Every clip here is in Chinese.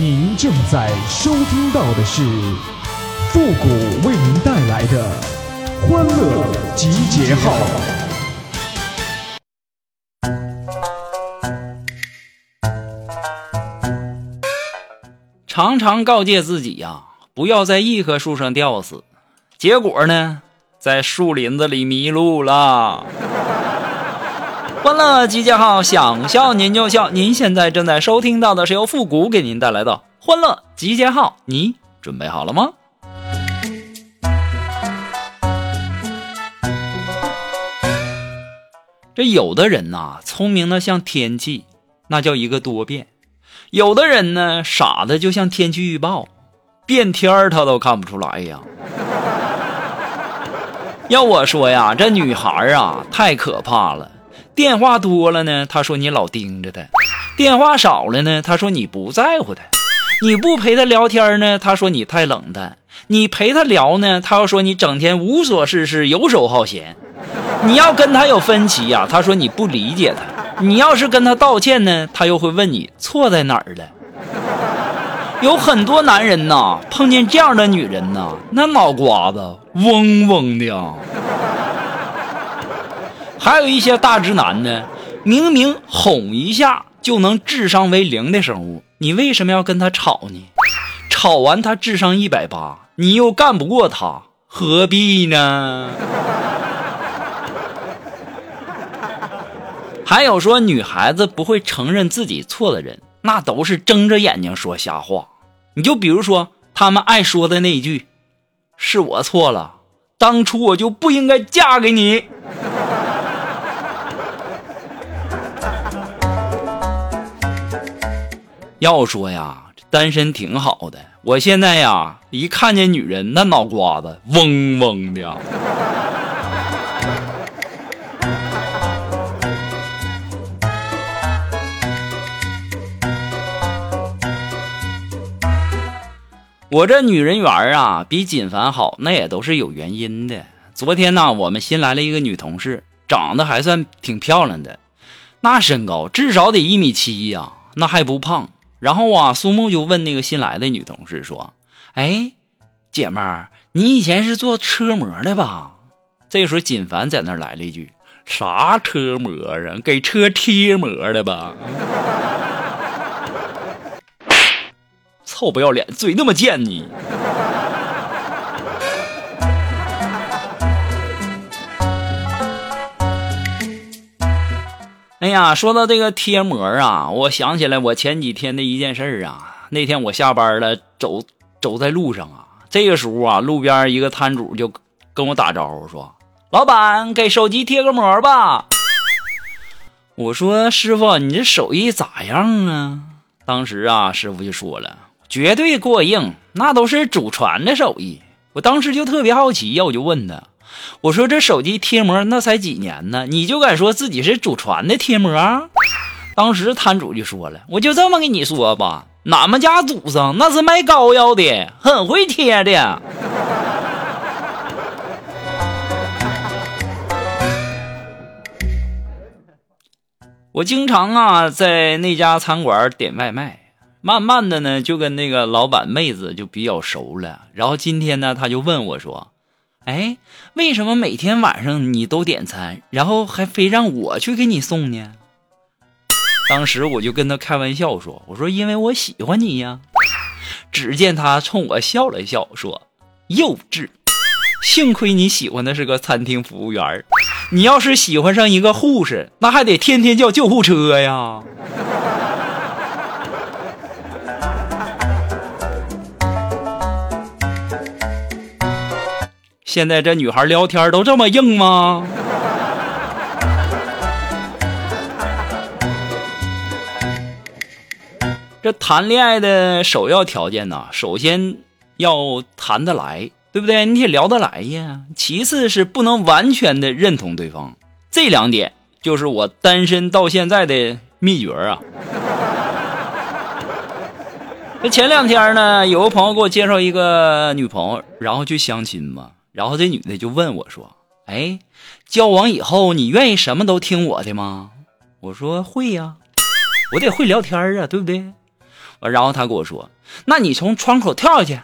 您正在收听到的是复古为您带来的欢乐集结号。常常告诫自己呀，不要在一棵树上吊死，结果呢，在树林子里迷路了。欢乐集结号，想笑您就笑。您现在正在收听到的是由复古给您带来的欢乐集结号，你准备好了吗？这有的人呐，聪明的像天气，那叫一个多变；有的人呢，傻的就像天气预报，变天儿他都看不出来呀。要我说呀，这女孩啊，太可怕了。电话多了呢，他说你老盯着他；电话少了呢，他说你不在乎他；你不陪他聊天呢，他说你太冷淡；你陪他聊呢，他又说你整天无所事事、游手好闲。你要跟他有分歧呀，他说你不理解他；你要是跟他道歉呢，他又会问你错在哪儿了。有很多男人呐，碰见这样的女人呐，那脑瓜子嗡嗡的。还有一些大直男呢，明明哄一下就能智商为零的生物，你为什么要跟他吵呢？吵完他智商一百八，你又干不过他，何必呢？还有说女孩子不会承认自己错的人，那都是睁着眼睛说瞎话。你就比如说他们爱说的那一句：“是我错了，当初我就不应该嫁给你。”要说呀，单身挺好的。我现在呀，一看见女人，那脑瓜子嗡嗡的。我这女人缘啊，比锦凡好，那也都是有原因的。昨天呢，我们新来了一个女同事，长得还算挺漂亮的，那身高至少得一米七呀，那还不胖。然后啊，苏木就问那个新来的女同事说：“哎，姐们儿，你以前是做车模的吧？”这时候锦凡在那来了一句：“啥车模啊？给车贴膜的吧？” 臭不要脸，嘴那么贱你！哎呀，说到这个贴膜啊，我想起来我前几天的一件事啊。那天我下班了，走走在路上啊，这个时候啊，路边一个摊主就跟我打招呼说：“老板，给手机贴个膜吧。”我说：“师傅，你这手艺咋样啊？”当时啊，师傅就说了：“绝对过硬，那都是祖传的手艺。”我当时就特别好奇呀，我就问他。我说这手机贴膜那才几年呢，你就敢说自己是祖传的贴膜？当时摊主就说了，我就这么跟你说吧，俺们家祖上那是卖膏药的，很会贴的。我经常啊在那家餐馆点外卖，慢慢的呢就跟那个老板妹子就比较熟了。然后今天呢他就问我说。哎，为什么每天晚上你都点餐，然后还非让我去给你送呢？当时我就跟他开玩笑说：“我说因为我喜欢你呀。”只见他冲我笑了笑，说：“幼稚，幸亏你喜欢的是个餐厅服务员，你要是喜欢上一个护士，那还得天天叫救护车呀。”现在这女孩聊天都这么硬吗？这谈恋爱的首要条件呢，首先要谈得来，对不对？你得聊得来呀。其次是不能完全的认同对方，这两点就是我单身到现在的秘诀啊。这前两天呢，有个朋友给我介绍一个女朋友，然后去相亲嘛。然后这女的就问我说：“哎，交往以后你愿意什么都听我的吗？”我说：“会呀，我得会聊天啊，对不对？”完然后她跟我说：“那你从窗口跳下去。”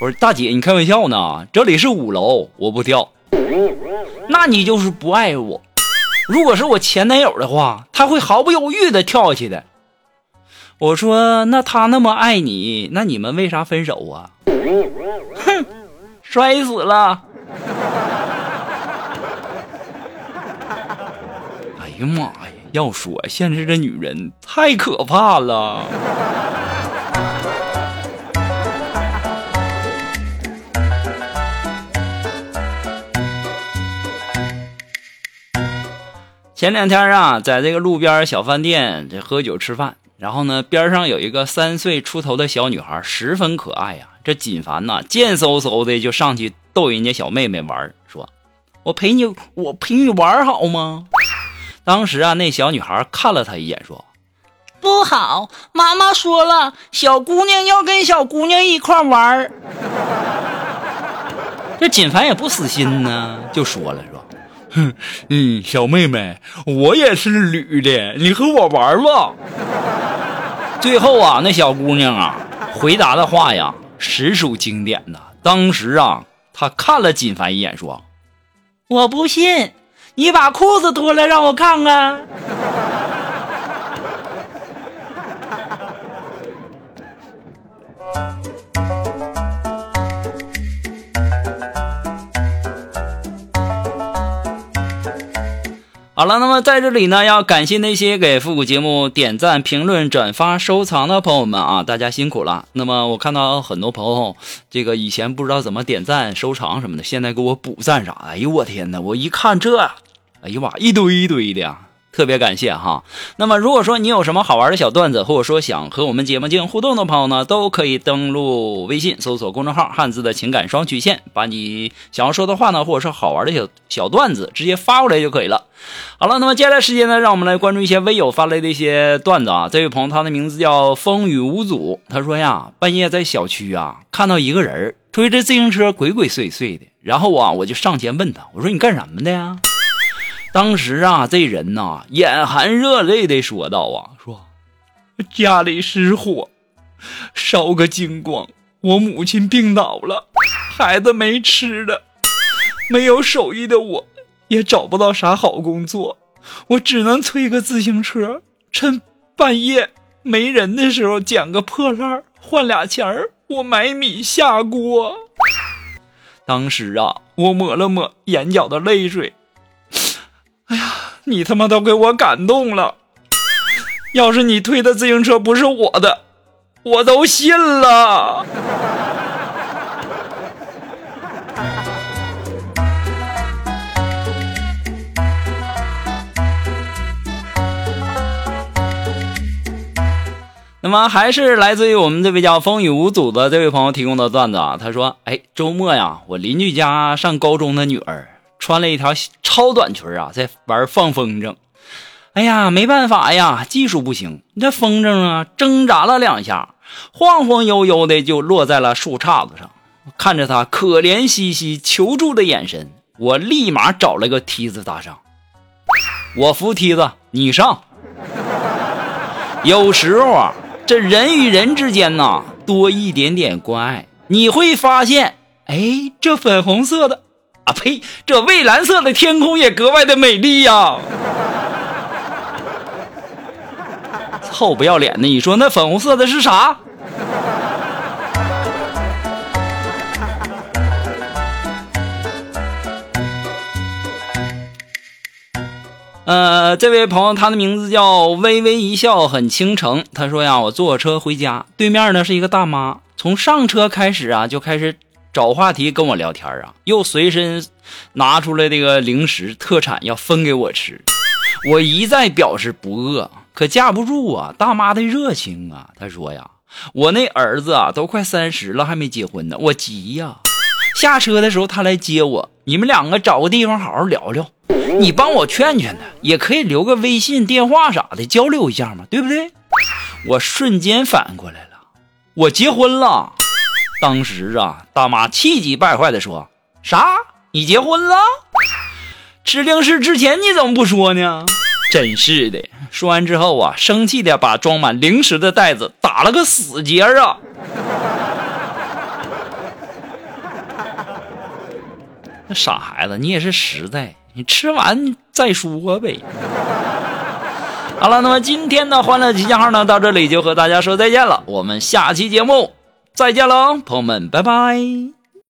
我说：“大姐，你开玩笑呢？这里是五楼，我不跳。”那你就是不爱我。如果是我前男友的话，他会毫不犹豫的跳下去的。我说：“那他那么爱你，那你们为啥分手啊？” 哼，摔死了。哎呀妈呀！要说现在这女人太可怕了。前两天啊，在这个路边小饭店这喝酒吃饭，然后呢，边上有一个三岁出头的小女孩，十分可爱呀。这锦凡呐，贱嗖嗖的就上去逗人家小妹妹玩，说：“我陪你，我陪你玩好吗？”当时啊，那小女孩看了他一眼，说：“不好，妈妈说了，小姑娘要跟小姑娘一块玩。”这锦凡也不死心呢，就说了说。哼，嗯，小妹妹，我也是女的，你和我玩吧。最后啊，那小姑娘啊，回答的话呀，实属经典呐。当时啊，他看了锦凡一眼，说：“我不信，你把裤子脱了让我看看。”好了，那么在这里呢，要感谢那些给复古节目点赞、评论、转发、收藏的朋友们啊，大家辛苦了。那么我看到很多朋友，这个以前不知道怎么点赞、收藏什么的，现在给我补赞啥。哎呦我天哪！我一看这，哎呀妈，一堆一堆的。特别感谢哈，那么如果说你有什么好玩的小段子，或者说想和我们节目进行互动的朋友呢，都可以登录微信搜索公众号“汉字的情感双曲线”，把你想要说的话呢，或者是好玩的小小段子直接发过来就可以了。好了，那么接下来时间呢，让我们来关注一些微友发来的一些段子啊。这位朋友他的名字叫风雨无阻，他说呀，半夜在小区啊看到一个人推着自行车鬼鬼祟祟的，然后啊我就上前问他，我说你干什么的呀？当时啊，这人呐，眼含热泪的说道：“啊，说家里失火，烧个精光。我母亲病倒了，孩子没吃的，没有手艺的我，也找不到啥好工作，我只能推个自行车，趁半夜没人的时候捡个破烂换俩钱儿，我买米下锅。当时啊，我抹了抹眼角的泪水。”你他妈都给我感动了！要是你推的自行车不是我的，我都信了。那么，还是来自于我们这位叫风雨无阻的这位朋友提供的段子啊。他说：“哎，周末呀，我邻居家上高中的女儿。”穿了一条超短裙啊，在玩放风筝。哎呀，没办法呀，技术不行。这风筝啊，挣扎了两下，晃晃悠悠的就落在了树杈子上。看着他可怜兮兮求助的眼神，我立马找了个梯子搭上。我扶梯子，你上。有时候啊，这人与人之间呐，多一点点关爱，你会发现，哎，这粉红色的。啊呸！这蔚蓝色的天空也格外的美丽呀！臭不要脸的，你说那粉红色的是啥？呃，这位朋友，他的名字叫微微一笑很倾城。他说呀，我坐车回家，对面呢是一个大妈，从上车开始啊，就开始。找话题跟我聊天啊，又随身拿出来这个零食特产要分给我吃，我一再表示不饿，可架不住啊大妈的热情啊。她说呀，我那儿子啊都快三十了还没结婚呢，我急呀。下车的时候他来接我，你们两个找个地方好好聊聊，你帮我劝劝他，也可以留个微信电话啥的交流一下嘛，对不对？我瞬间反应过来了，我结婚了。当时啊，大妈气急败坏地说：“啥？你结婚了？吃零食之前你怎么不说呢？真是的。说完之后啊，生气的把装满零食的袋子打了个死结啊！那傻孩子，你也是实在，你吃完再说呗。好了，那么今天的欢乐集结号呢，到这里就和大家说再见了。我们下期节目再见喽，朋友们，拜拜。